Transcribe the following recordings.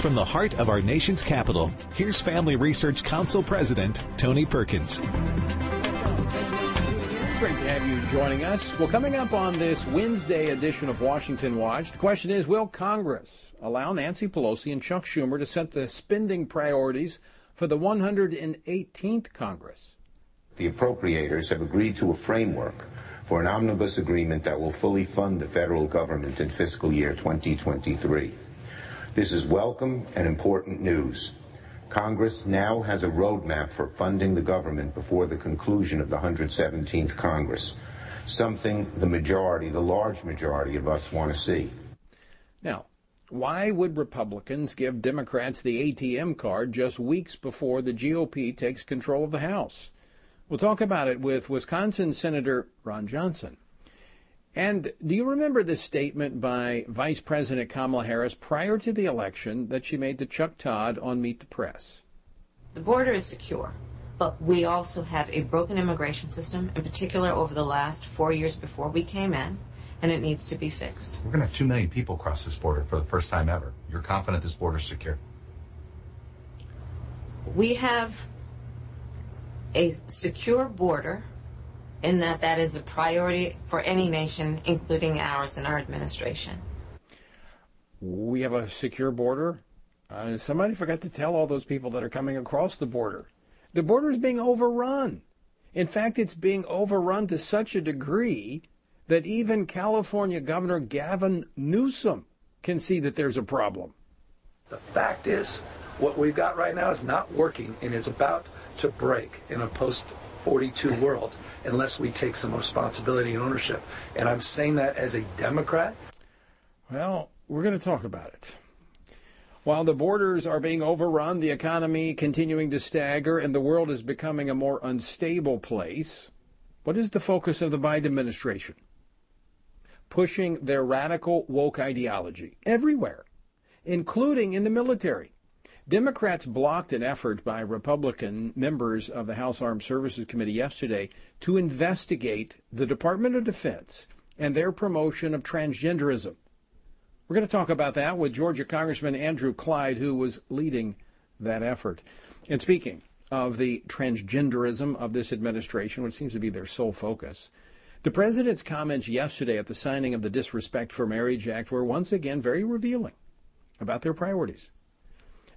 From the heart of our nation's capital, here's Family Research Council President Tony Perkins. Great to have you joining us. Well, coming up on this Wednesday edition of Washington Watch, the question is Will Congress allow Nancy Pelosi and Chuck Schumer to set the spending priorities for the 118th Congress? The appropriators have agreed to a framework for an omnibus agreement that will fully fund the federal government in fiscal year 2023. This is welcome and important news. Congress now has a roadmap for funding the government before the conclusion of the 117th Congress, something the majority, the large majority of us want to see. Now, why would Republicans give Democrats the ATM card just weeks before the GOP takes control of the House? We'll talk about it with Wisconsin Senator Ron Johnson. And do you remember this statement by Vice President Kamala Harris prior to the election that she made to Chuck Todd on Meet the Press? The border is secure, but we also have a broken immigration system, in particular over the last four years before we came in, and it needs to be fixed. We're going to have 2 million people cross this border for the first time ever. You're confident this border is secure? We have a secure border in that that is a priority for any nation, including ours and our administration. We have a secure border. Uh, somebody forgot to tell all those people that are coming across the border. The border is being overrun. In fact, it's being overrun to such a degree that even California Governor Gavin Newsom can see that there's a problem. The fact is, what we've got right now is not working and is about to break in a post 42 world unless we take some responsibility and ownership. And I'm saying that as a Democrat. Well, we're going to talk about it. While the borders are being overrun, the economy continuing to stagger, and the world is becoming a more unstable place, what is the focus of the Biden administration? Pushing their radical woke ideology everywhere, including in the military. Democrats blocked an effort by Republican members of the House Armed Services Committee yesterday to investigate the Department of Defense and their promotion of transgenderism. We're going to talk about that with Georgia Congressman Andrew Clyde, who was leading that effort. And speaking of the transgenderism of this administration, which seems to be their sole focus, the president's comments yesterday at the signing of the Disrespect for Marriage Act were once again very revealing about their priorities.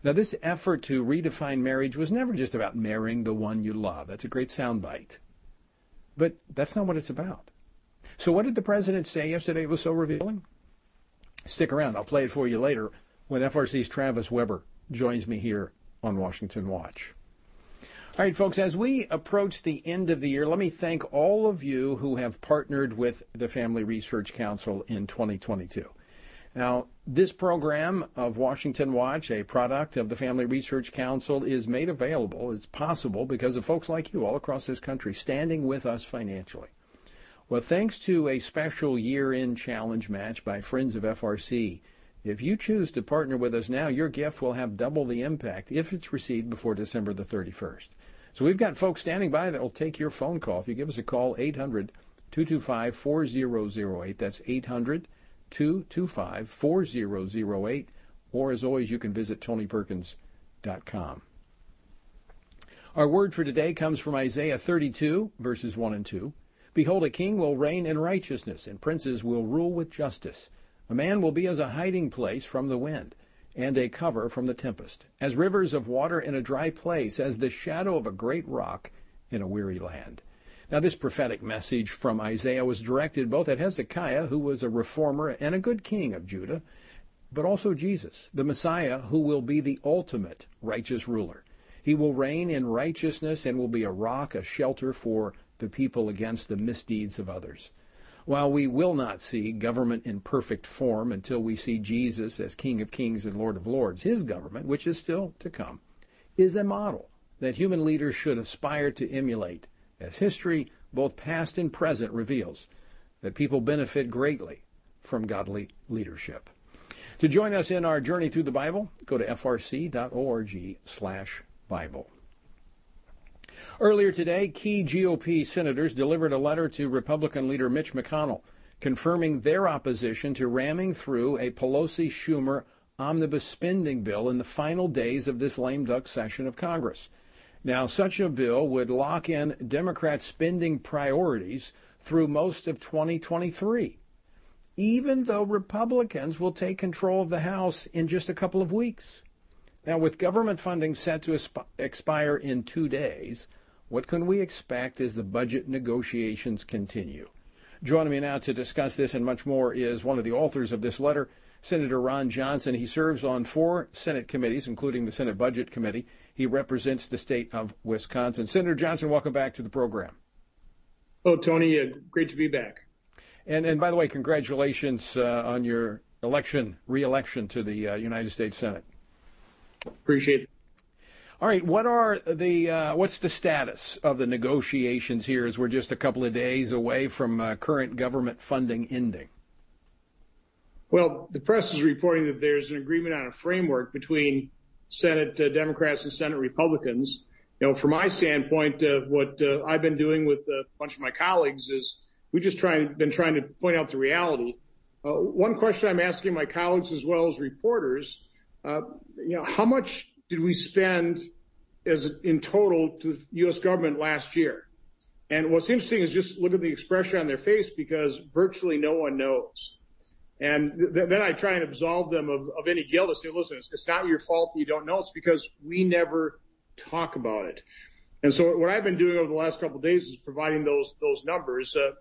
Now, this effort to redefine marriage was never just about marrying the one you love. That's a great soundbite. But that's not what it's about. So, what did the president say yesterday It was so revealing? Stick around. I'll play it for you later when FRC's Travis Weber joins me here on Washington Watch. All right, folks, as we approach the end of the year, let me thank all of you who have partnered with the Family Research Council in 2022. Now, this program of Washington Watch, a product of the Family Research Council, is made available. It's possible because of folks like you all across this country standing with us financially. Well, thanks to a special year end challenge match by Friends of FRC, if you choose to partner with us now, your gift will have double the impact if it's received before December the 31st. So we've got folks standing by that will take your phone call. If you give us a call, 800 225 4008. That's 800 225 4008. Or as always, you can visit tonyperkins.com. Our word for today comes from Isaiah 32, verses 1 and 2. Behold, a king will reign in righteousness, and princes will rule with justice. A man will be as a hiding place from the wind, and a cover from the tempest, as rivers of water in a dry place, as the shadow of a great rock in a weary land. Now, this prophetic message from Isaiah was directed both at Hezekiah, who was a reformer and a good king of Judah, but also Jesus, the Messiah, who will be the ultimate righteous ruler. He will reign in righteousness and will be a rock, a shelter for the people against the misdeeds of others. While we will not see government in perfect form until we see Jesus as King of Kings and Lord of Lords, his government, which is still to come, is a model that human leaders should aspire to emulate as history, both past and present, reveals that people benefit greatly from godly leadership. To join us in our journey through the Bible, go to frc.org/bible. Earlier today, key GOP senators delivered a letter to Republican leader Mitch McConnell confirming their opposition to ramming through a Pelosi Schumer omnibus spending bill in the final days of this lame duck session of Congress. Now, such a bill would lock in Democrat spending priorities through most of 2023, even though Republicans will take control of the House in just a couple of weeks. Now, with government funding set to expire in two days, what can we expect as the budget negotiations continue? Joining me now to discuss this and much more is one of the authors of this letter, Senator Ron Johnson. He serves on four Senate committees, including the Senate Budget Committee. He represents the state of Wisconsin. Senator Johnson, welcome back to the program. Oh, Tony, uh, great to be back. And and by the way, congratulations uh, on your election, re-election to the uh, United States Senate. Appreciate it. All right, what are the uh, what's the status of the negotiations here? As we're just a couple of days away from uh, current government funding ending. Well, the press is reporting that there's an agreement on a framework between Senate uh, Democrats and Senate Republicans. You know, from my standpoint, uh, what uh, I've been doing with a bunch of my colleagues is we just try been trying to point out the reality. One question I'm asking my colleagues as well as reporters, you know, how much did we spend as in total to the U.S. government last year? And what's interesting is just look at the expression on their face because virtually no one knows. And th- then I try and absolve them of, any guilt and say, listen, it's, not your fault that you don't know. It's because we never talk about it. And so what I've been doing over the last couple of days is providing those those numbers. Uh,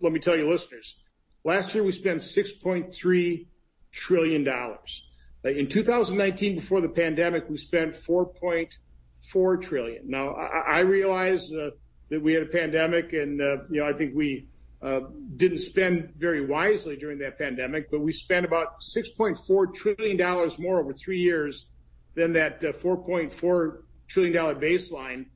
let me tell you, listeners, last year we spent 6.3 trillion dollars. Uh, in 2019, before the pandemic, we spent 4.4 trillion. Now I, I realize uh, that we had a pandemic, and you know I think we didn't spend very wisely during that pandemic, but we spent about 6.4 trillion dollars more over three years than that uh, 4.4 trillion dollar baseline.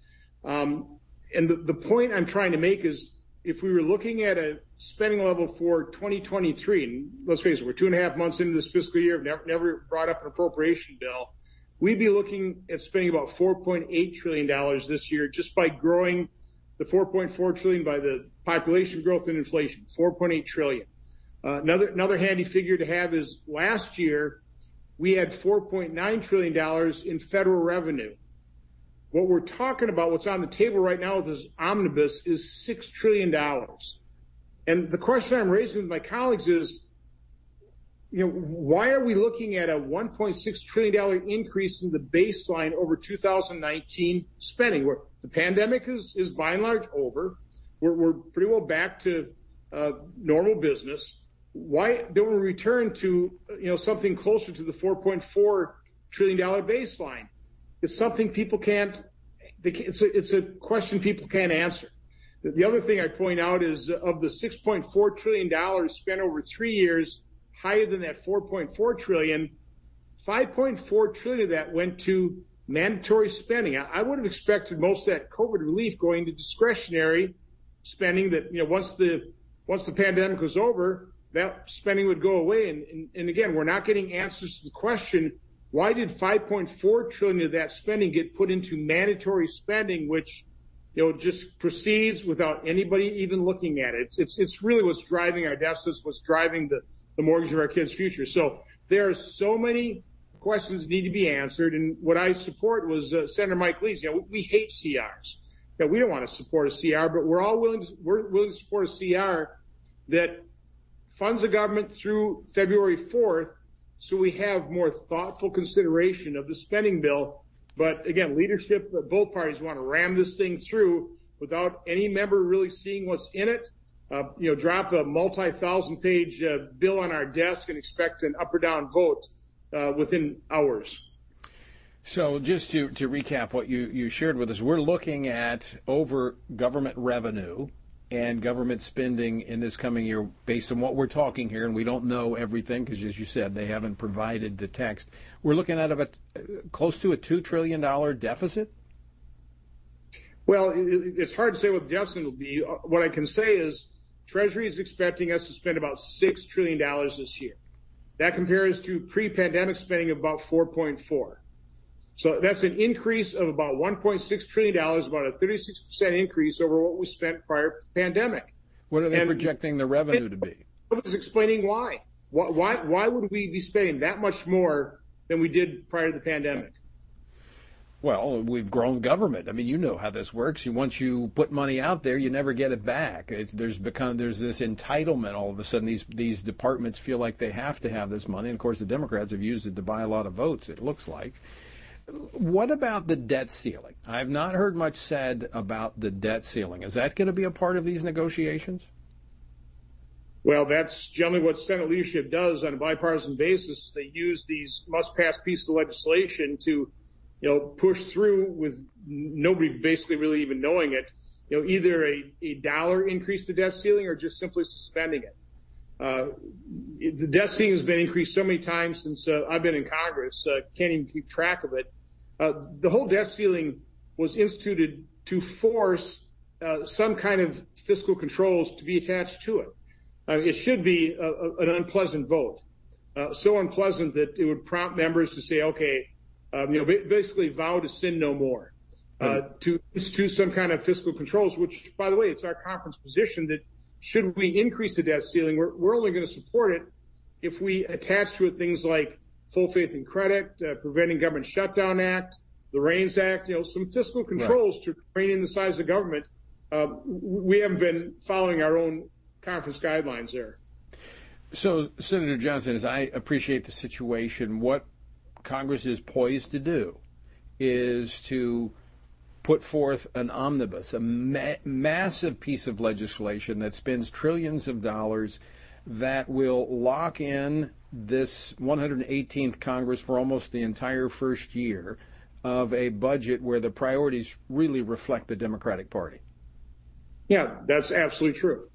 Um, and the, point I'm trying to make is if we were looking at a spending level for 2023, and let's face it, we're two and a half months into this fiscal year, never, brought up an appropriation bill, we'd be looking at spending about 4.8 trillion dollars this year just by growing the 4.4 trillion by the population growth and inflation, 4.8 trillion. Uh, another another handy figure to have is last year we had 4.9 trillion dollars in federal revenue. What we're talking about, what's on the table right now with this omnibus, is six trillion dollars. And the question I'm raising with my colleagues is, you know, why are we looking at a 1.6 trillion dollar increase in the baseline over 2019 spending? Where the pandemic is is by and large over, we're, we're pretty well back to uh, normal business. Why don't we return to you know something closer to the 4.4 trillion dollar baseline? It's something people can't. It's a, it's a question people can't answer. The other thing I point out is of the 6.4 trillion dollars spent over three years, higher than that 4.4 trillion, 5.4 trillion of that went to mandatory spending. I, would have expected most of that COVID relief going to discretionary spending. That you know once the once the pandemic was over, that spending would go away. And, and, and again, we're not getting answers to the question why did 5.4 trillion of that spending get put into mandatory spending, which you know just proceeds without anybody even looking at it? It's it's, it's really what's driving our deficits, what's driving the the mortgage of our kids' future. So there are so many questions need to be answered, and what I support was uh, Senator Mike Lee's. You know, we, hate CRs. Know, we don't want to support a CR, but we're all willing to we're willing to support a CR that funds the government through February 4th so we have more thoughtful consideration of the spending bill. But again, leadership, both parties want to ram this thing through without any member really seeing what's in it. Uh, you know, drop a multi-thousand page uh, bill on our desk and expect an up or down vote uh, within hours. So, just to, to recap what you, you shared with us, we're looking at over government revenue and government spending in this coming year based on what we're talking here, and we don't know everything because, as you said, they haven't provided the text. We're looking at about close to a $2 trillion deficit? Well, it's hard to say what the deficit will be. What I can say is Treasury is expecting us to spend about $6 trillion this year. That compares to pre-pandemic spending of about 4.4. So that's an increase of about $1.6 trillion, about a 36% increase over what we spent prior to the pandemic. What are they and projecting the revenue to be? I was explaining why. Why, why, why would we be spending that much more than we did prior to the pandemic? Well, we've grown government. I mean, you know how this works. Once you put money out there, you never get it back. It's, there's become there's this entitlement. All of a sudden, these these departments feel like they have to have this money. And of course, the Democrats have used it to buy a lot of votes. It looks like. What about the debt ceiling? I've not heard much said about the debt ceiling. Is that going to be a part of these negotiations? Well, that's generally what Senate leadership does on a bipartisan basis. They use these must-pass pieces of legislation to you know, push through with nobody basically really even knowing it, you know, either a, dollar increase the debt ceiling or just simply suspending it. Uh, the debt ceiling has been increased so many times since uh, I've been in Congress, uh, can't even keep track of it. The whole debt ceiling was instituted to force some kind of fiscal controls to be attached to it. It should be an unpleasant vote, so unpleasant that it would prompt members to say, okay, you know, basically vow to sin no more, uh, to institute some kind of fiscal controls, which, by the way, it's our conference position that should we increase the debt ceiling, we're, we're only going to support it if we attach to it things like full faith and credit, uh, preventing government shutdown act, the REINS Act, you know, some fiscal controls to rein in the size of government. Uh, we haven't been following our own conference guidelines there. So, Senator Johnson, as I appreciate the situation, what Congress is poised to do is to put forth an omnibus, a ma- massive piece of legislation that spends trillions of dollars that will lock in this 118th Congress for almost the entire first year of a budget where the priorities really reflect the Democratic Party. Yeah, that's absolutely true.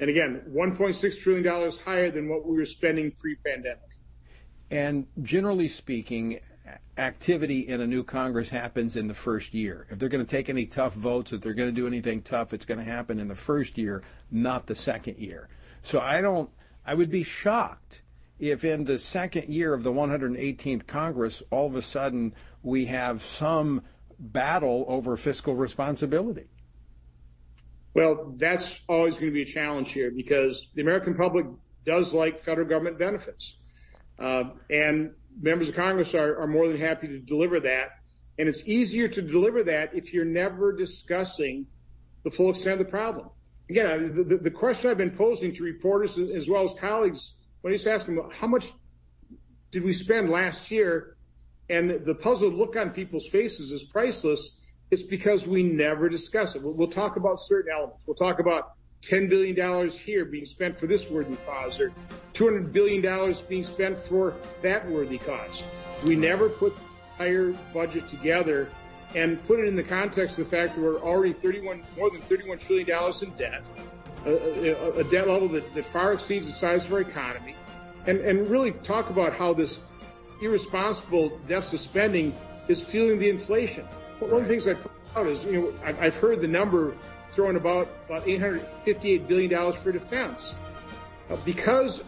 And again, $1.6 trillion higher than what we were spending pre pandemic. And generally speaking, activity in a new Congress happens in the first year. If they're going to take any tough votes, if they're going to do anything tough, it's going to happen in the first year, not the second year. So I don't, I would be shocked if in the second year of the 118th Congress, all of a sudden we have some battle over fiscal responsibility. Well, that's always going to be a challenge here because the American public does like federal government benefits. Uh, and members of Congress are, more than happy to deliver that. And it's easier to deliver that if you're never discussing the full extent of the problem. Again, the, question I've been posing to reporters as well as colleagues when he's asking how much did we spend last year, and the puzzled look on people's faces is priceless. It's because we never discuss it. We'll talk about certain elements. We'll talk about $10 billion here being spent for this worthy cause or $200 billion being spent for that worthy cause. We never put the entire budget together and put it in the context of the fact that we're already 31, more than $31 trillion in debt, a, a, a debt level that, that, far exceeds the size of our economy, and, and really talk about how this irresponsible deficit spending is fueling the inflation. But One of the things I put out is, you know, I've heard the number throwing about, about $858 billion for defense. Uh, because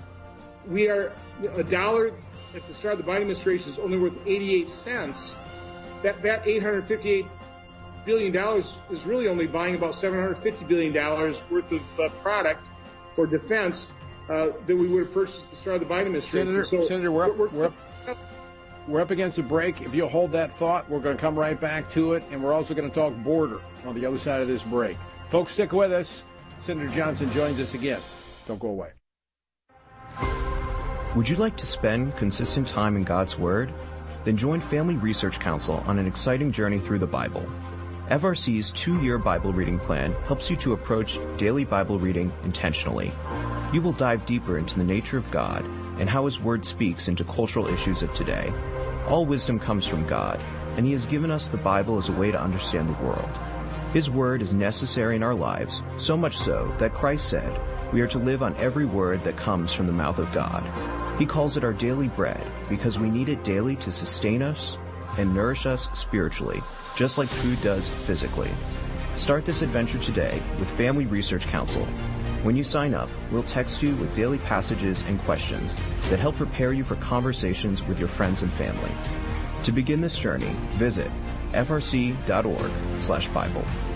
we are a dollar at the start of the Biden administration is only worth 88 cents, that, that 858 billion dollars is really only buying about 750 billion dollars worth of uh, product for defense uh, that we would have purchased at the start of the Biden administration. Senator, so Senator, we're, we're, we're, up, we're up against a break. If you'll hold that thought, we're going to come right back to it, and we're also going to talk border on the other side of this break. Folks, stick with us. Senator Johnson joins us again. Don't go away. Would you like to spend consistent time in God's Word? Then join Family Research Council on an exciting journey through the Bible. FRC's two year Bible reading plan helps you to approach daily Bible reading intentionally. You will dive deeper into the nature of God and how His Word speaks into cultural issues of today. All wisdom comes from God, and He has given us the Bible as a way to understand the world. His Word is necessary in our lives, so much so that Christ said, we are to live on every word that comes from the mouth of God. He calls it our daily bread because we need it daily to sustain us and nourish us spiritually, just like food does physically. Start this adventure today with Family Research Council. When you sign up, we'll text you with daily passages and questions that help prepare you for conversations with your friends and family. To begin this journey, visit frc.org/bible.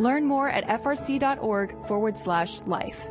Learn more at frc.org forward slash life.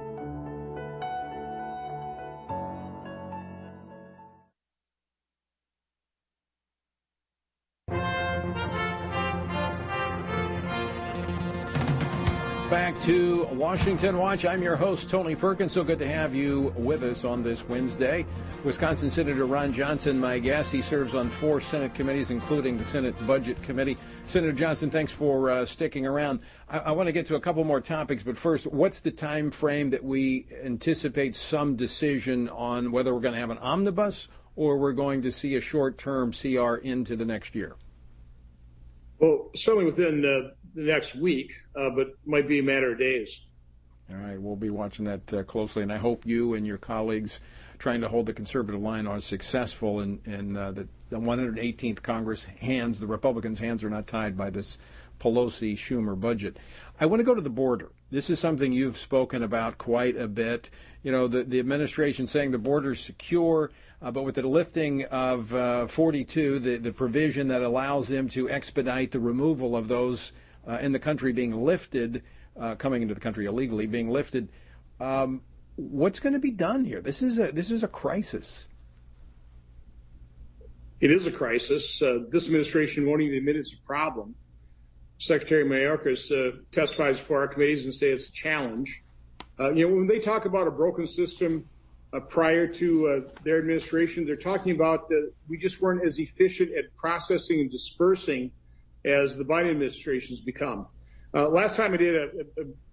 Back to Washington Watch. I'm your host, Tony Perkins. So good to have you with us on this Wednesday. Wisconsin Senator Ron Johnson, my guest. He serves on four Senate committees, including the Senate Budget Committee. Senator Johnson, thanks for uh, sticking around. I, I want to get to a couple more topics, but first, what's the time frame that we anticipate some decision on whether we're going to have an omnibus or we're going to see a short-term CR into the next year? Well, certainly within uh, the next week, uh, but might be a matter of days. All right, we'll be watching that uh, closely, and I hope you and your colleagues trying to hold the conservative line are successful in, in uh, the, the 118th Congress hands, the Republicans' hands are not tied by this Pelosi Schumer budget. I want to go to the border. This is something you've spoken about quite a bit. You know, the, the administration saying the border's secure, uh, but with the lifting of uh, 42, the, the provision that allows them to expedite the removal of those in the country being lifted, uh, coming into the country illegally, being lifted. Um, what's going to be done here? This is a this is a crisis. It is a crisis. Uh, this administration won't even admit it's a problem. Secretary Mayorkas uh, testifies before our committees and say it's a challenge. Uh, you know, when they talk about a broken system uh, prior to uh, their administration, they're talking about that we just weren't as efficient at processing and dispersing as the Biden administration has become. Uh, last time I did a,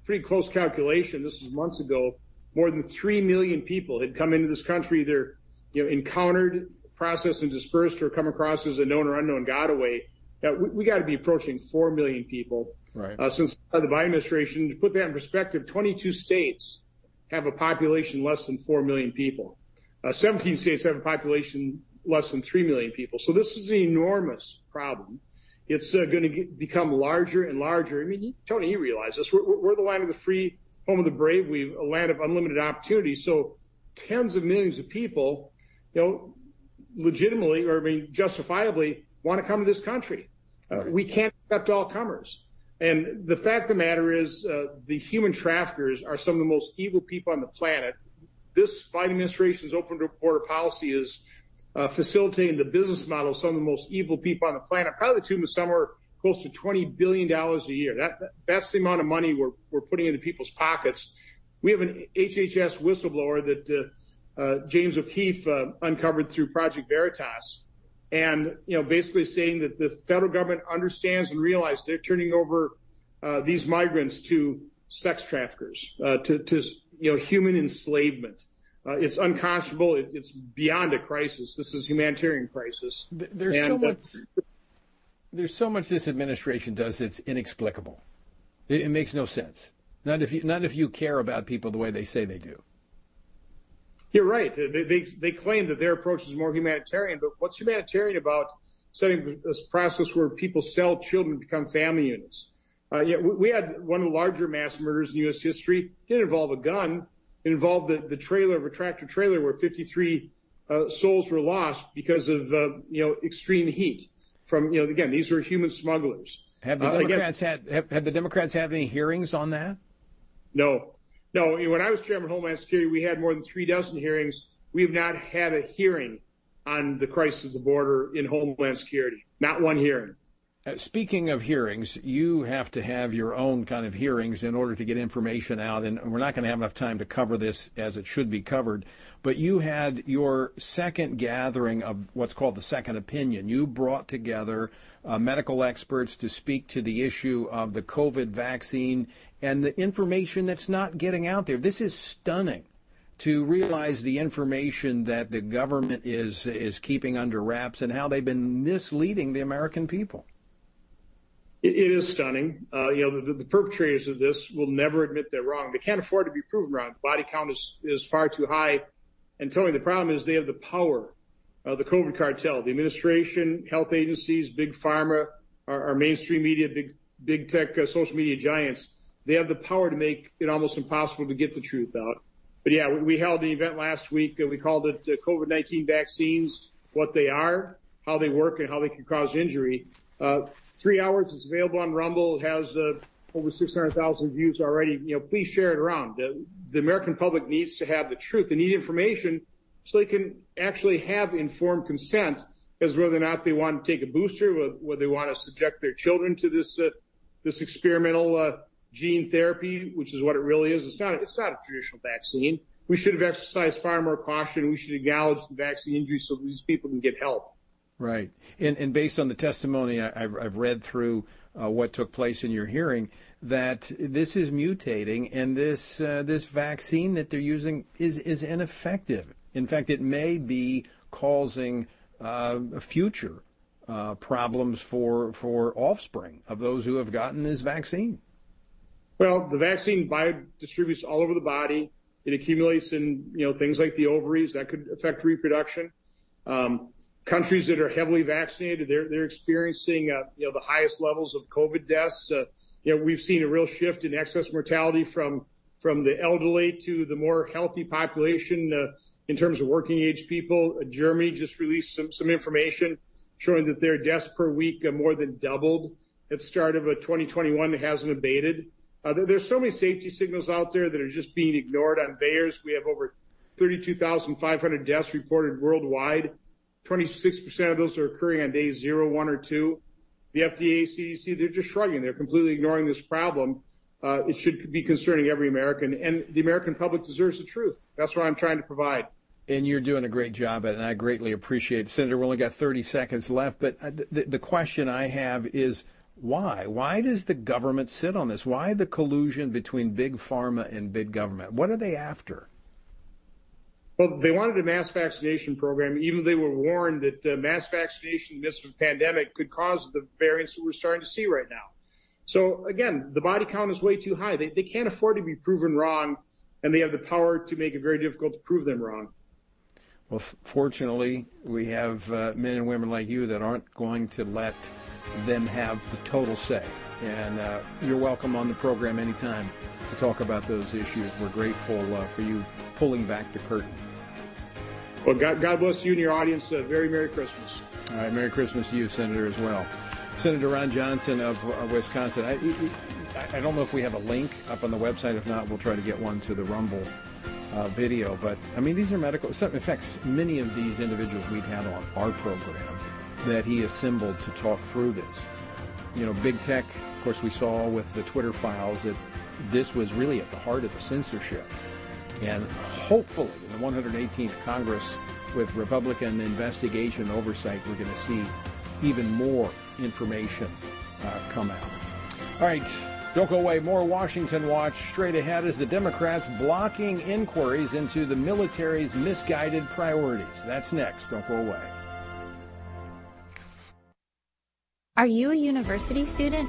pretty close calculation, this was months ago, more than 3 million people had come into this country, either you know, encountered, processed, and dispersed, or come across as a known or unknown gotaway. We, we got to be approaching 4 million people. Uh, since the Biden administration, to put that in perspective, 22 states have a population less than 4 million people. Uh, 17 states have a population less than 3 million people. So this is an enormous problem. It's uh, going to become larger and larger. I mean, Tony, you realize this. We're, we're, the land of the free, home of the brave. We've a land of unlimited opportunity. So tens of millions of people, you know, legitimately or I mean justifiably want to come to this country. Uh, we can't accept all comers. And the fact of the matter is, uh, the human traffickers are some of the most evil people on the planet. This Biden administration's open border policy is facilitating the business model of some of the most evil people on the planet. Probably the tune of somewhere close to $20 billion a year. That, that, that's the amount of money we're, we're putting into people's pockets. We have an HHS whistleblower that uh, uh, James O'Keefe uh, uncovered through Project Veritas. And, you know, basically saying that the federal government understands and realizes they're turning over uh, these migrants to sex traffickers, uh, to, to, you know, human enslavement. Uh, it's unconscionable. It, it's beyond a crisis. This is a humanitarian crisis. There's and, so uh, much. there's so much this administration does that's inexplicable. It, makes no sense. Not if you not if you care about people the way they say they do. You're right. They, they, they claim that their approach is more humanitarian, but what's humanitarian about setting this process where people sell children to become family units? Uh, yeah, we, we, had one of the larger mass murders in U.S. history. It didn't involve a gun. Involved the, the trailer of a tractor trailer where 53 uh, souls were lost because of uh, you know extreme heat. From you know again, these were human smugglers. Have the uh, Democrats had have, have the Democrats had any hearings on that? No, no. When I was chairman of Homeland Security, we had more than three dozen hearings. We have not had a hearing on the crisis of the border in Homeland Security. Not one hearing. Uh, speaking of hearings, you have to have your own kind of hearings in order to get information out, and we're not going to have enough time to cover this as it should be covered. But you had your second gathering of what's called the second opinion. You brought together uh, medical experts to speak to the issue of the COVID vaccine and the information that's not getting out there. This is stunning to realize the information that the government is is keeping under wraps and how they've been misleading the American people it is stunning. Uh, you know, the, perpetrators of this will never admit they're wrong. They can't afford to be proven wrong. The body count is, far too high. And Tony, the problem is they have the power. Uh, the COVID cartel, the administration, health agencies, big pharma, our, mainstream media, big tech, uh, social media giants. They have the power to make it almost impossible to get the truth out. But yeah, we, held an event last week. we called it uh, COVID-19 vaccines, what they are, how they work, and how they can cause injury. Three hours. It's available on Rumble. It has uh, over 600,000 views already. You know, please share it around. The, the American public needs to have the truth. They need information so they can actually have informed consent as whether or not they want to take a booster, whether they want to subject their children to this uh, this experimental uh, gene therapy, which is what it really is. It's not. It's not a traditional vaccine. We should have exercised far more caution. We should acknowledge the vaccine injury so these people can get help. Right. And, and based on the testimony I, have I've read through uh, what took place in your hearing, that this is mutating and this uh, this vaccine that they're using is is ineffective. In fact, it may be causing uh, future uh, problems for for offspring of those who have gotten this vaccine. Well, the vaccine biodistributes all over the body. It accumulates in you know things like the ovaries that could affect reproduction. Um, countries that are heavily vaccinated, they're, they're experiencing, uh, you know, the highest levels of COVID deaths. Uh, you know, we've seen a real shift in excess mortality from, from the elderly to the more healthy population, uh, in terms of working age people. Uh, Germany just released some, some information showing that their deaths per week uh, more than doubled at the start of a 2021. It hasn't abated. Uh, there's so many safety signals out there that are just being ignored on VAERS. We have over 32,500 deaths reported worldwide. 26% of those are occurring on days zero, one, or two. The FDA, CDC, they're just shrugging. They're completely ignoring this problem. Uh, it should be concerning every American, and the American public deserves the truth. That's what I'm trying to provide. And you're doing a great job at it, and I greatly appreciate it. Senator, we only got 30 seconds left, but uh, the question I have is why? Why does the government sit on this? Why the collusion between big pharma and big government? What are they after? Well, they wanted a mass vaccination program, even they were warned that uh, mass vaccination in the midst of a pandemic could cause the variants that we're starting to see right now. So again, the body count is way too high. They, they can't afford to be proven wrong, and they have the power to make it very difficult to prove them wrong. Well, fortunately, we have uh, men and women like you that aren't going to let them have the total say. And uh, you're welcome on the program anytime to talk about those issues. We're grateful uh, for you pulling back the curtain. Well, God, God bless you and your audience. Uh, very Merry Christmas. All right, Merry Christmas to you, Senator, as well. Senator Ron Johnson of uh, Wisconsin. I, I, don't know if we have a link up on the website. If not, we'll try to get one to the Rumble uh, video. But I mean, these are medical. In fact, many of these individuals we've had on our program that he assembled to talk through this. You know, big tech. Of course, we saw with the Twitter files that this was really at the heart of the censorship. And hopefully, in the 118th Congress, with Republican investigation oversight, we're going to see even more information uh, come out. All right, don't go away. More Washington Watch straight ahead as the Democrats blocking inquiries into the military's misguided priorities. That's next. Don't go away. Are you a university student?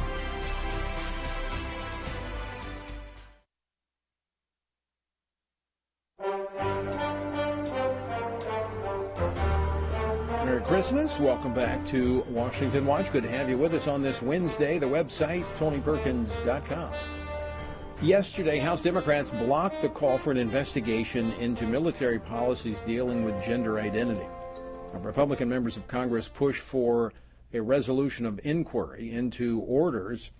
Christmas. Welcome back to Washington Watch. Good to have you with us on this Wednesday. The website, TonyPerkins.com. Yesterday, House Democrats blocked the call for an investigation into military policies dealing with gender identity. Republican members of Congress pushed for a resolution of inquiry into orders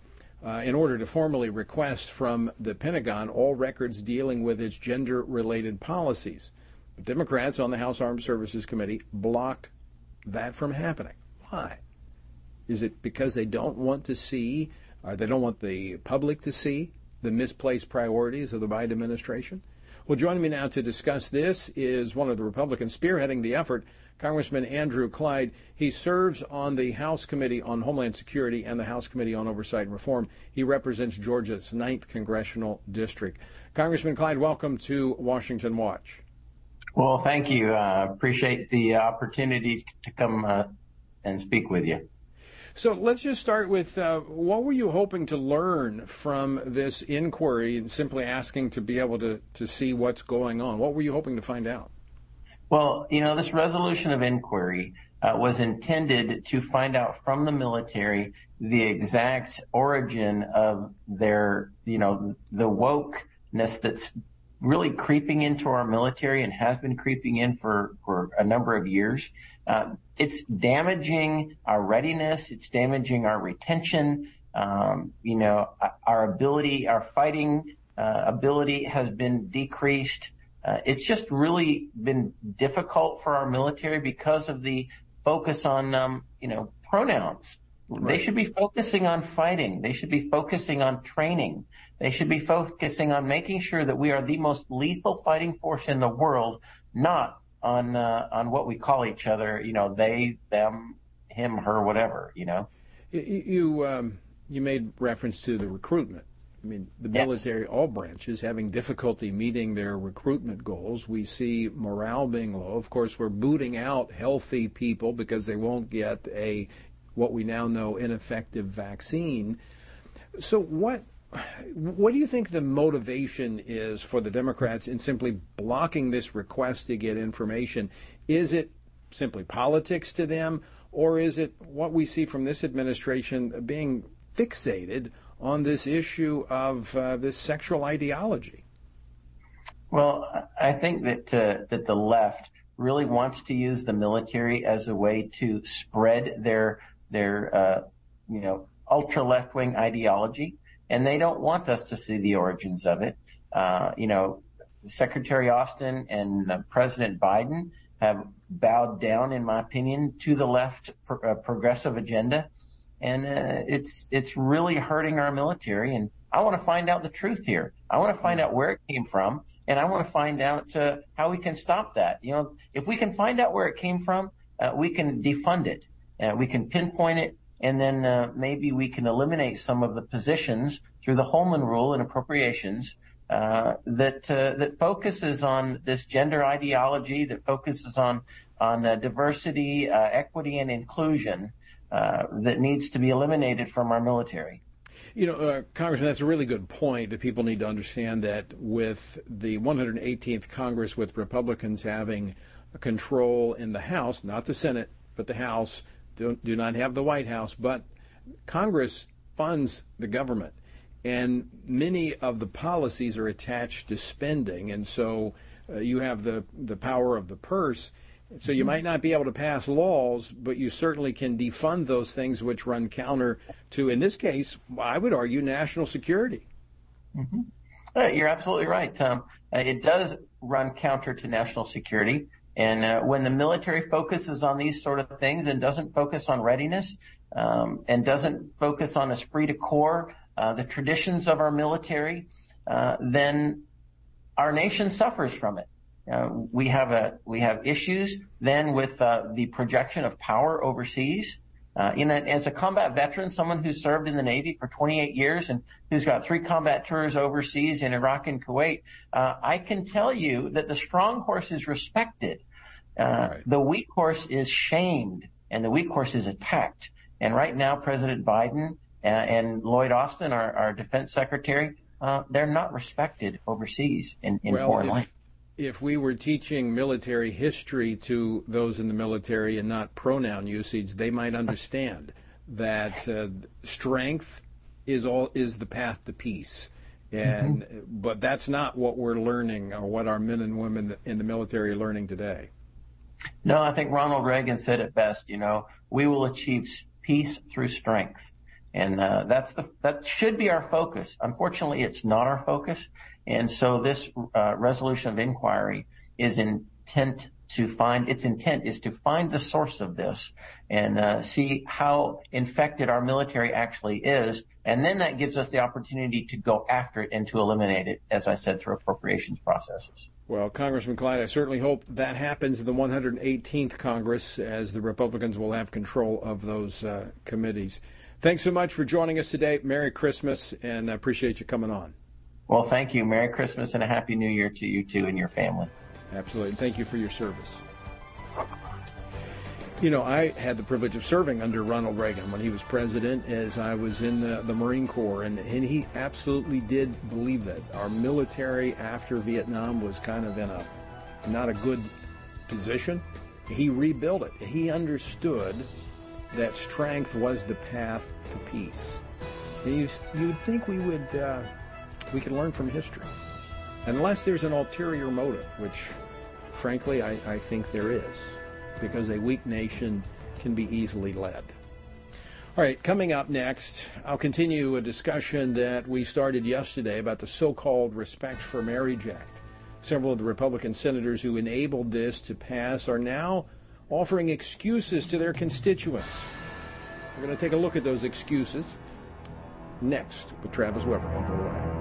uh, in order to formally request from the Pentagon all records dealing with its gender related policies. Democrats on the House Armed Services Committee blocked that from happening. Why? Is it because they don't want to see, or they don't want the public to see the misplaced priorities of the Biden administration? Well, joining me now to discuss this is one of the Republicans spearheading the effort, Congressman Andrew Clyde. He serves on the House Committee on Homeland Security and the House Committee on Oversight and Reform. He represents Georgia's 9th Congressional District. Congressman Clyde, welcome to Washington Watch. Well, thank you. I uh, appreciate the opportunity to come uh, and speak with you. So let's just start with uh, what were you hoping to learn from this inquiry and simply asking to be able to, to see what's going on? What were you hoping to find out? Well, you know, this resolution of inquiry uh, was intended to find out from the military the exact origin of their, you know, the wokeness that's really creeping into our military and has been creeping in for, for a number of years. Uh, it's damaging our readiness. It's damaging our retention. Um, you know, our ability, our fighting uh, ability has been decreased. Uh, it's just really been difficult for our military because of the focus on, um, you know, pronouns. Right. They should be focusing on fighting. They should be focusing on training. They should be focusing on making sure that we are the most lethal fighting force in the world, not on uh, on what we call each other. You know, they, them, him, her, whatever. You know. You you, um, you made reference to the recruitment. I mean, the military, yes. all branches, having difficulty meeting their recruitment goals. We see morale being low. Of course, we're booting out healthy people because they won't get a what we now know ineffective vaccine. So what what do you think the motivation is for the Democrats in simply blocking this request to get information? Is it simply politics to them, or is it what we see from this administration being fixated on this issue of uh, this sexual ideology? Well, I think that uh, that the left really wants to use the military as a way to spread their their uh, you know ultra left wing ideology and they don't want us to see the origins of it. Uh, you know, Secretary Austin and uh, President Biden have bowed down, in my opinion, to the left pro- uh, progressive agenda, and uh, it's it's really hurting our military. And I want to find out the truth here. I want to find out where it came from, and I want to find out uh, how we can stop that. You know, if we can find out where it came from, we can defund it. Uh, we can pinpoint it, and then maybe we can eliminate some of the positions through the Holman Rule and appropriations uh, that uh, that focuses on this gender ideology, that focuses on on uh, diversity, uh, equity, and inclusion uh, that needs to be eliminated from our military. You know, Congressman, that's a really good point. That people need to understand that with the 118th Congress, with Republicans having control in the House, not the Senate, but the House, do, do not have the White House, but Congress funds the government and many of the policies are attached to spending, and so uh, you have the the power of the purse. So you might not be able to pass laws, but you certainly can defund those things which run counter to, in this case, I would argue, national security. Mm-hmm. Uh, you're absolutely right, Tom. Uh, it does run counter to national security. And uh, when the military focuses on these sort of things and doesn't focus on readiness um, and doesn't focus on esprit de corps, uh, the traditions of our military, uh, then our nation suffers from it. Uh, we have a we have issues then with uh, the projection of power overseas. Uh, a, as a combat veteran, someone who served in the Navy for 28 years and who's got three combat tours overseas in Iraq and Kuwait, I can tell you that the strong horse is respected. Right. The weak horse is shamed and the weak horse is attacked. And right now, President Biden and Lloyd Austin, our, our defense secretary, uh, they're not respected overseas in, in well, foreign if, life. If we were teaching military history to those in the military and not pronoun usage, they might understand that uh, strength is all is the path to peace. And mm-hmm. but that's not what we're learning or what our men and women in the military are learning today. No, I think Ronald Reagan said it best. You know, we will achieve peace through strength. And uh, that's the that should be our focus. Unfortunately, it's not our focus. And so this uh, resolution of inquiry is intent to find its intent is to find the source of this and uh, see how infected our military actually is, and then that gives us the opportunity to go after it and to eliminate it, as I said, through appropriations processes. Well, Congressman Clyde, I certainly hope that happens in the 118th Congress, as the Republicans will have control of those uh, committees. Thanks so much for joining us today. Merry Christmas, and I appreciate you coming on. Well, thank you. Merry Christmas and a Happy New Year to you too and your family. Absolutely. Thank you for your service. You know, I had the privilege of serving under Ronald Reagan when he was president as I was in the, the Marine Corps, and, and he absolutely did believe that. Our military after Vietnam was kind of in a not a good position. He rebuilt it. He understood that strength was the path to peace. And you, you'd think we would uh, we could learn from history, unless there's an ulterior motive, which, frankly, I, I think there is, because a weak nation can be easily led. All right, coming up next, I'll continue a discussion that we started yesterday about the so-called Respect for Marriage Act. Several of the Republican senators who enabled this to pass are now offering excuses to their constituents. We're going to take a look at those excuses next with Travis Weber. Don't go away.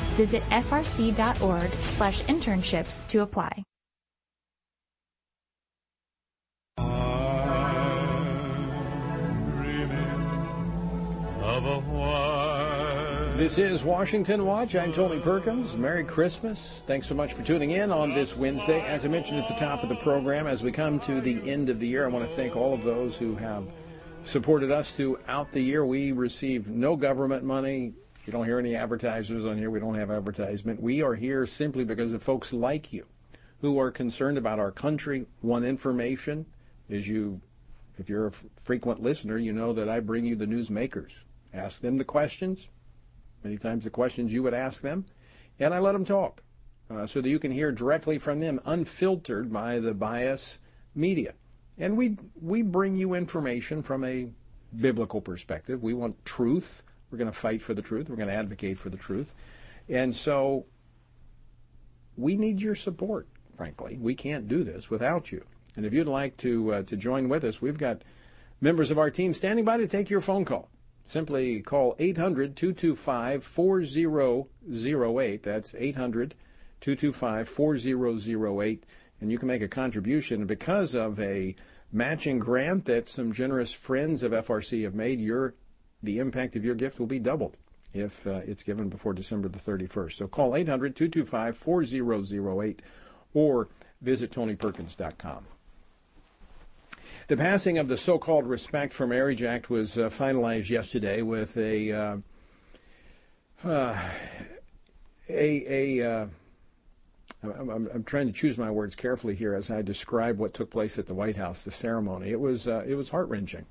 Visit frc.org slash internships to apply. This is Washington Watch. I'm Tony Perkins. Merry Christmas. Thanks so much for tuning in on this Wednesday. As I mentioned at the top of the program, as we come to the end of the year, I want to thank all of those who have supported us throughout the year. We receive no government money. You don't hear any advertisers on here. We don't have advertisement. We are here simply because of folks like you who are concerned about our country, want information. As you, if you're a frequent listener, you know that I bring you the newsmakers. Ask them the questions many times the questions you would ask them, and I let them talk uh, so that you can hear directly from them, unfiltered by the bias media. And we we bring you information from a biblical perspective. We want truth. We're going to fight for the truth. We're going to advocate for the truth. And so we need your support, frankly. We can't do this without you. And if you'd like to uh, to join with us, we've got members of our team standing by to take your phone call. Simply call 800 225 4008. That's 800 225 4008. And you can make a contribution because of a matching grant that some generous friends of FRC have made. Your, the impact of your gift will be doubled if uh, it's given before December the 31st. So call 800 225 4008 or visit TonyPerkins.com. The passing of the so-called Respect for Marriage Act was uh, finalized yesterday with a uh, uh, a, a uh, I'm, I'm, trying to choose my words carefully here as I describe what took place at the White House, the ceremony. It was uh, it was heart wrenching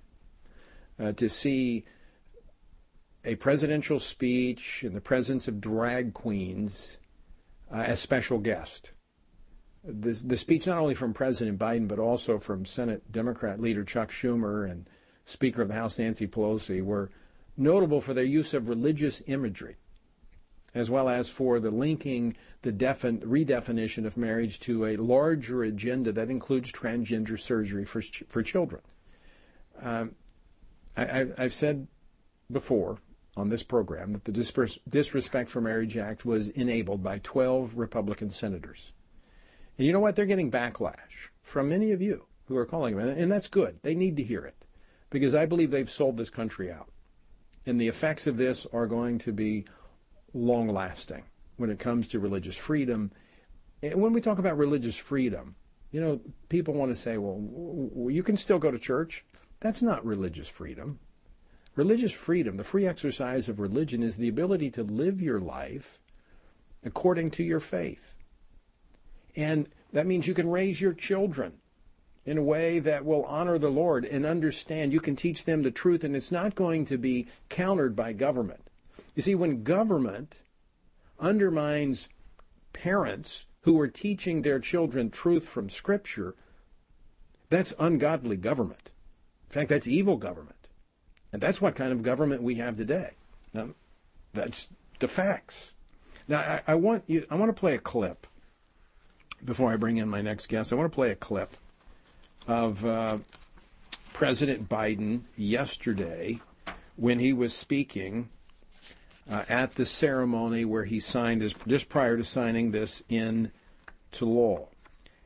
to see a presidential speech in the presence of drag queens as special guest the, the speech not only from President Biden, but also from Senate Democrat leader Chuck Schumer and Speaker of the House Nancy Pelosi were notable for their use of religious imagery, as well as for the linking the defin- redefinition of marriage to a larger agenda that includes transgender surgery for, for children. Um, I, have said before on this program that the Disrespect for Marriage Act was enabled by 12 Republican senators. And you know what? They're getting backlash from many of you who are calling them, and that's good. They need to hear it because I believe they've sold this country out. And the effects of this are going to be long lasting when it comes to religious freedom. And when we talk about religious freedom, you know, people want to say, well, you can still go to church. That's not religious freedom. Religious freedom, the free exercise of religion, is the ability to live your life according to your faith. And that means you can raise your children in a way that will honor the Lord and understand. You can teach them the truth, and it's not going to be countered by government. You see, when government undermines parents who are teaching their children truth from Scripture, that's ungodly government. In fact, that's evil government. And that's what kind of government we have today. Now, that's the facts. Now, I, I want you. I want to play a clip before I bring in my next guest. I want to play a clip of uh, President Biden yesterday when he was speaking uh, at the ceremony where he signed this, just prior to signing this into law.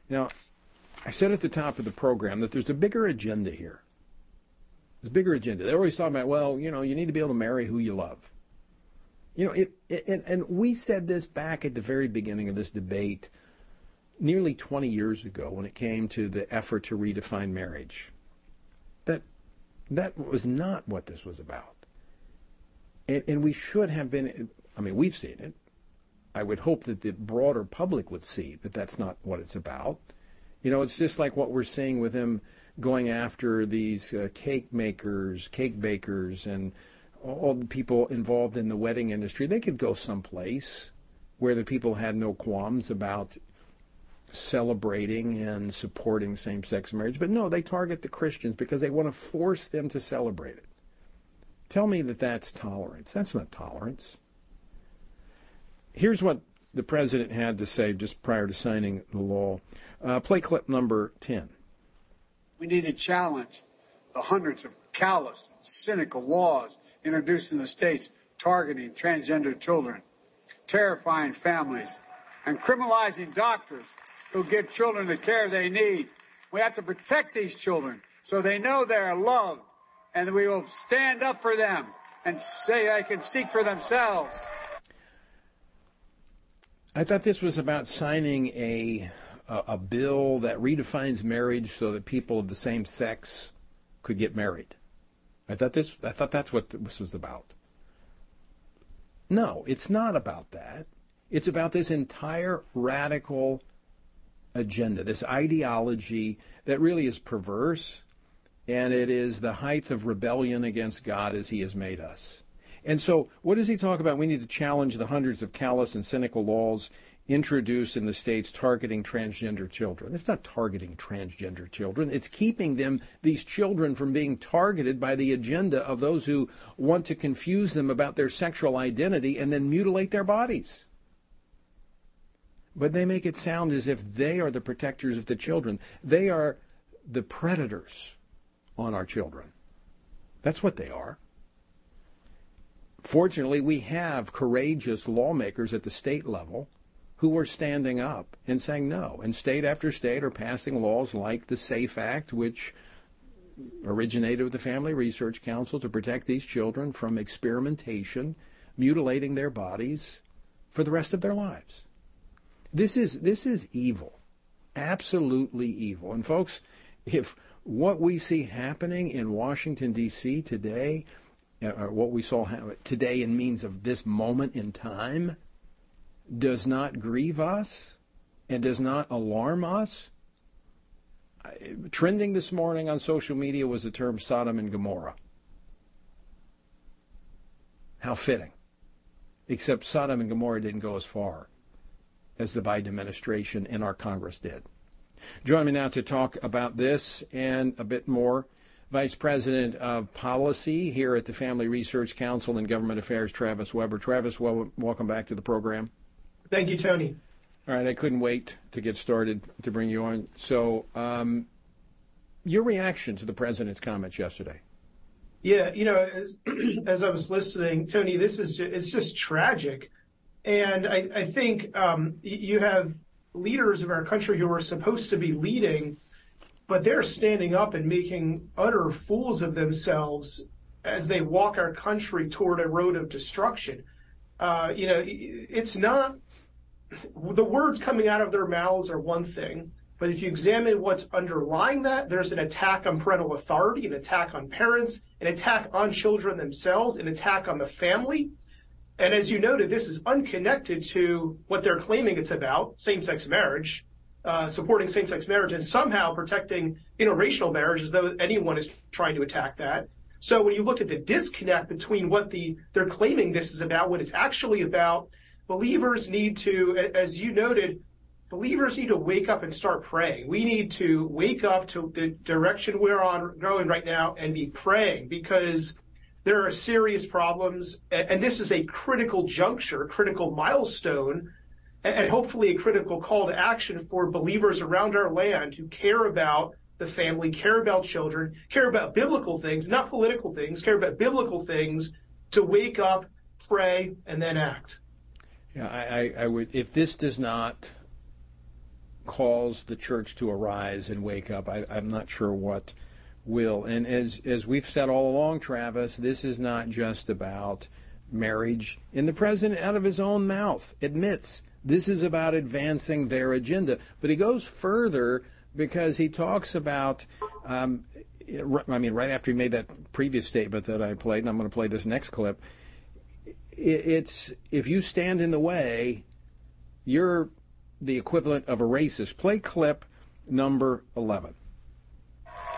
Now, I said at the top of the program that there's a bigger agenda here. A bigger agenda. They're always talking about, well, you know, you need to be able to marry who you love. You know, it, it, and, and we said this back at the very beginning of this debate nearly 20 years ago when it came to the effort to redefine marriage. That that was not what this was about. And, and we should have been, I mean, we've seen it. I would hope that the broader public would see that that's not what it's about. You know, it's just like what we're seeing with him going after these uh, cake makers, cake bakers, and all the people involved in the wedding industry. They could go someplace where the people had no qualms about celebrating and supporting same sex marriage. But no, they target the Christians because they want to force them to celebrate it. Tell me that that's tolerance. That's not tolerance. Here's what the president had to say just prior to signing the law. Uh, play clip number 10. We need to challenge the hundreds of callous, cynical laws introduced in the states targeting transgender children, terrifying families, and criminalizing doctors who give children the care they need. We have to protect these children so they know they're loved and we will stand up for them and say they can seek for themselves. I thought this was about signing a, a, a bill that redefines marriage so that people of the same sex could get married. I thought this I thought that's what this was about. No, it's not about that. It's about this entire radical agenda, this ideology that really is perverse, and it is the height of rebellion against God as He has made us. And so, what does he talk about? We need to challenge the hundreds of callous and cynical laws introduced in the states targeting transgender children. It's not targeting transgender children. It's keeping them, these children, from being targeted by the agenda of those who want to confuse them about their sexual identity and then mutilate their bodies but they make it sound as if they are the protectors of the children. They are the predators on our children. That's what they are. Fortunately, we have courageous lawmakers at the state level who are standing up and saying no. And state after state are passing laws like the SAFE Act, which originated with the Family Research Council to protect these children from experimentation, mutilating their bodies for the rest of their lives. This is this is evil, absolutely evil. And folks, if what we see happening in Washington D.C. today, uh, or what we saw today in means of this moment in time, does not grieve us and does not alarm us. Trending this morning on social media was the term Sodom and Gomorrah. How fitting. Except Sodom and Gomorrah didn't go as far as the Biden administration and our Congress did. Join me now to talk about this and a bit more. Vice President of Policy here at the Family Research Council and Government Affairs, Travis Weber. Travis, well, welcome back to the program. Thank you, Tony. All right, I couldn't wait to get started to bring you on. So, um, your reaction to the president's comments yesterday? Yeah, you know, as, as I was listening, Tony, this is just, it's just tragic and I, I think um, you have leaders of our country who are supposed to be leading, but they're standing up and making utter fools of themselves as they walk our country toward a road of destruction. Uh, you know, it's not the words coming out of their mouths are one thing, but if you examine what's underlying that, there's an attack on parental authority, an attack on parents, an attack on children themselves, an attack on the family. And as you noted, this is unconnected to what they're claiming it's about, same-sex marriage. uh, supporting same-sex marriage and somehow protecting interracial marriage as though anyone is trying to attack that. So when you look at the disconnect between what the they're claiming this is about, what it's actually about, believers need to, as you noted, believers need to wake up and start praying. We need to wake up to the direction we're on going right now and be praying because there are serious problems, and this is a critical juncture, critical milestone, and hopefully a critical call to action for believers around our land who care about the family, care about children, care about biblical things, not political things, care about biblical things, to wake up, pray, and then act. Yeah, I, I would. If this does not cause the church to arise and wake up, I, I'm not sure what will. And as as we've said all along, Travis, this is not just about marriage. And the president, out of his own mouth, admits this is about advancing their agenda. But he goes further because he talks about. Um, I mean, right after he made that previous statement that I played, and I'm going to play this next clip. It's if you stand in the way, you're the equivalent of a racist. Play clip number 11.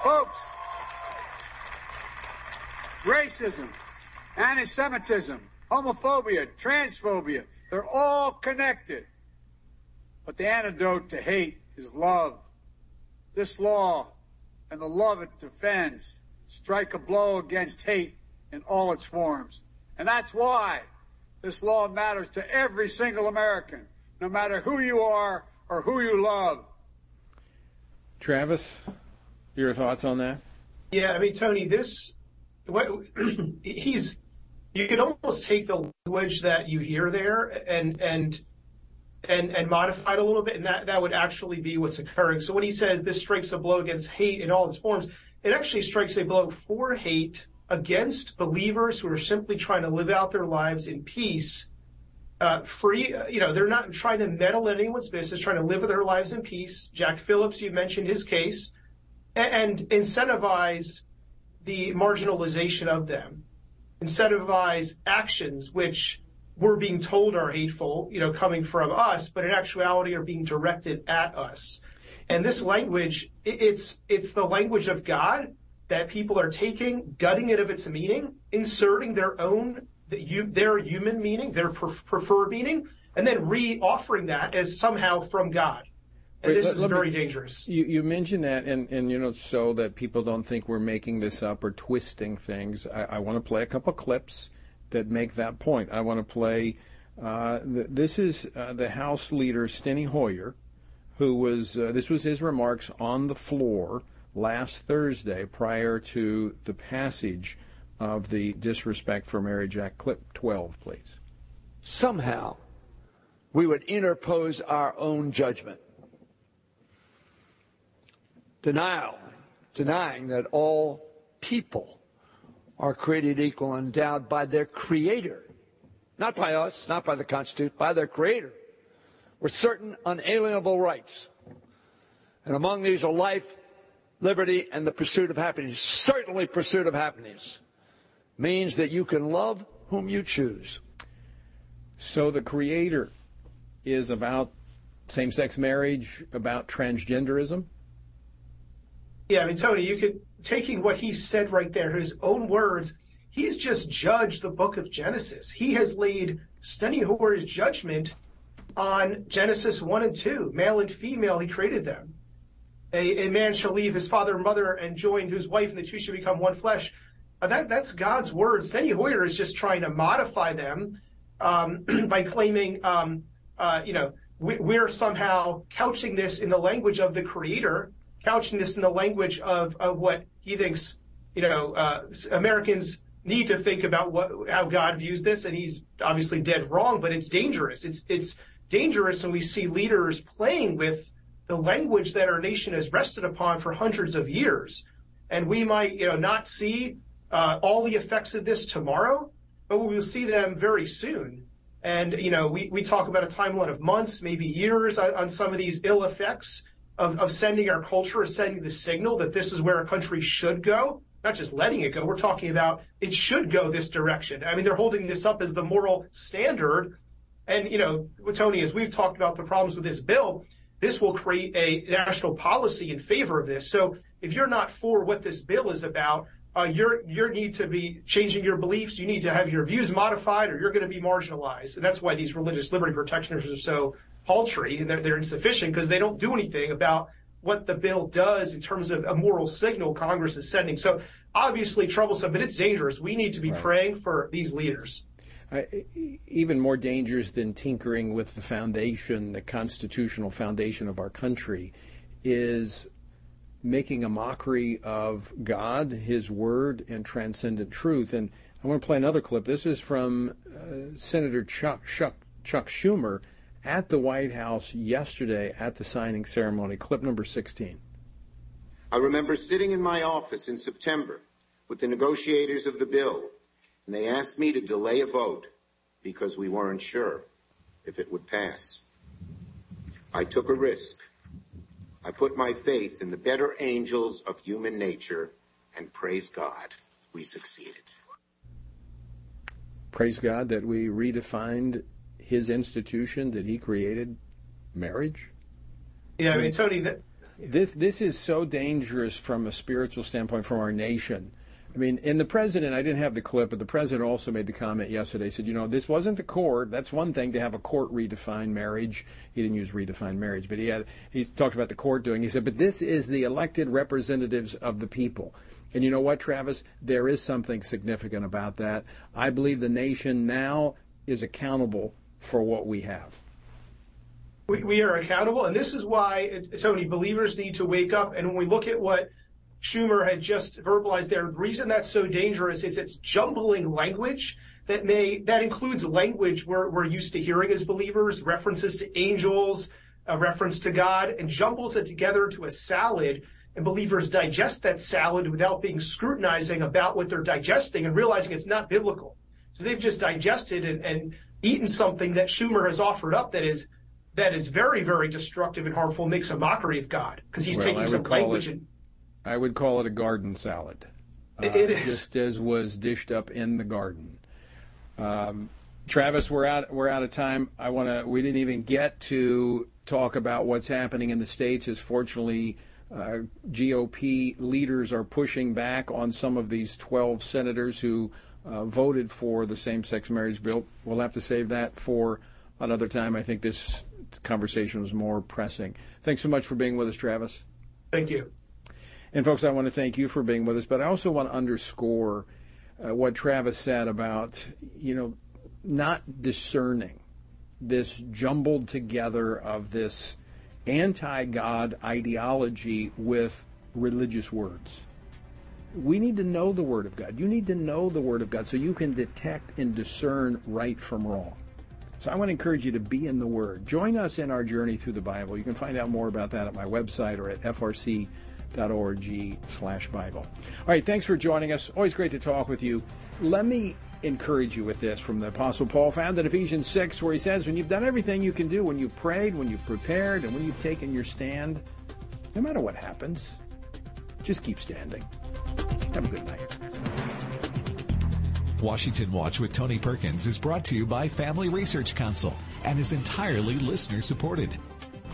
Folks, racism, anti Semitism, homophobia, transphobia, they're all connected. But the antidote to hate is love. This law and the love it defends strike a blow against hate in all its forms. And that's why this law matters to every single American, no matter who you are or who you love. Travis, your thoughts on that? Yeah, I mean, Tony, this what he's you could almost take the language that you hear there and and and and modify it a little bit, and that that would actually be what's occurring. So when he says this strikes a blow against hate in all its forms, it actually strikes a blow for hate against believers who are simply trying to live out their lives in peace, uh, free. Uh, you know, they're not trying to meddle in anyone's business, trying to live their lives in peace. Jack Phillips, you mentioned his case, and, and incentivize the marginalization of them, incentivize actions which we're being told are hateful, you know, coming from us, but in actuality are being directed at us. And this language, it's it's the language of God that people are taking, gutting it of its meaning, inserting their own their human meaning, their preferred meaning, and then re-offering that as somehow from God. And Wait, this let, is let very me, dangerous. You, you mentioned that, and, and you know, so that people don't think we're making this up or twisting things. I, I want to play a couple clips that make that point. I want to play. Uh, th- this is uh, the House Leader Steny Hoyer, who was. Uh, this was his remarks on the floor last Thursday prior to the passage of the Disrespect for Marriage Act. Clip 12, please. Somehow, we would interpose our own judgment. Denial, denying that all people are created equal and endowed by their Creator. Not by us, not by the Constitution, by their Creator, with certain unalienable rights. And among these are life, liberty, and the pursuit of happiness. Certainly, pursuit of happiness means that you can love whom you choose. So the Creator is about same sex marriage, about transgenderism? Yeah, I mean, Tony, you could taking what he said right there, his own words, he's just judged the book of Genesis. He has laid Steny Hoyer's judgment on Genesis 1 and 2. Male and female, he created them. A, a man shall leave his father and mother and join his wife, and the two shall become one flesh. Uh, that, that's God's word. Steny Hoyer is just trying to modify them um, by claiming, um, uh, you know, we, we're somehow couching this in the language of the Creator couching this in the language of, of what he thinks, you know, uh, Americans need to think about what how God views this, and he's obviously dead wrong. But it's dangerous. It's it's dangerous, and we see leaders playing with the language that our nation has rested upon for hundreds of years, and we might, you know, not see uh, all the effects of this tomorrow, but we will see them very soon. And you know, we, we talk about a timeline of months, maybe years on, on some of these ill effects of, of sending our culture, of sending the signal that this is where a country should go, not just letting it go. We're talking about it should go this direction. I mean, they're holding this up as the moral standard. And, you know, Tony, as we've talked about the problems with this bill, this will create a national policy in favor of this. So if you're not for what this bill is about, uh, you're you need to be changing your beliefs. You need to have your views modified, or you're going to be marginalized. And that's why these religious liberty protectionists are so paltry and they're, they're insufficient because they don't do anything about what the bill does in terms of a moral signal Congress is sending. So obviously troublesome, but it's dangerous. We need to be right. praying for these leaders. Uh, even more dangerous than tinkering with the foundation, the constitutional foundation of our country, is making a mockery of God, His Word, and transcendent truth. And I want to play another clip. This is from uh, Senator Chuck, Chuck, Chuck Schumer at the White House yesterday at the signing ceremony. Clip number 16. I remember sitting in my office in September with the negotiators of the bill, and they asked me to delay a vote because we weren't sure if it would pass. I took a risk. I put my faith in the better angels of human nature, and praise God, we succeeded. Praise God that we redefined his institution that he created, marriage. Yeah, I mean, Tony, that this this is so dangerous from a spiritual standpoint from our nation. I mean, in the president, I didn't have the clip, but the president also made the comment yesterday. Said, you know, this wasn't the court. That's one thing to have a court redefine marriage. He didn't use redefine marriage, but he had he talked about the court doing. He said, but this is the elected representatives of the people. And you know what, Travis? There is something significant about that. I believe the nation now is accountable for what we have. We, we are accountable, and this is why, Tony, believers need to wake up. And when we look at what Schumer had just verbalized there, the reason that's so dangerous is it's jumbling language that may that includes language we're, we're used to hearing as believers, references to angels, a reference to God, and jumbles it together to a salad. And believers digest that salad without being scrutinizing about what they're digesting and realizing it's not biblical. So they've just digested and, and eaten something that Schumer has offered up that is that is very, very destructive and harmful, makes a mockery of God because he's taking some language. I would call it a garden salad. Uh, it is just as was dished up in the garden. Um, Travis, we're out. We're out of time. I want to. We didn't even get to talk about what's happening in the states. As fortunately, uh, GOP leaders are pushing back on some of these 12 senators who uh, voted for the same-sex marriage bill. We'll have to save that for another time. I think this conversation was more pressing. Thanks so much for being with us, Travis. Thank you. And folks, I want to thank you for being with us, but I also want to underscore uh, what Travis said about, you know, not discerning this jumbled together of this anti-God ideology with religious words we need to know the Word of God. You need to know the Word of God so you can detect and discern right from wrong. So I want to encourage you to be in the Word. Join us in our journey through the Bible. You can find out more about that at my website or at frc.org slash Bible. All right, thanks for joining us. Always great to talk with you. Let me encourage you with this from the Apostle Paul found in Ephesians 6, where he says, When you've done everything you can do, when you've prayed, when you've prepared, and when you've taken your stand, no matter what happens, just keep standing. Have a good night. Washington Watch with Tony Perkins is brought to you by Family Research Council and is entirely listener supported.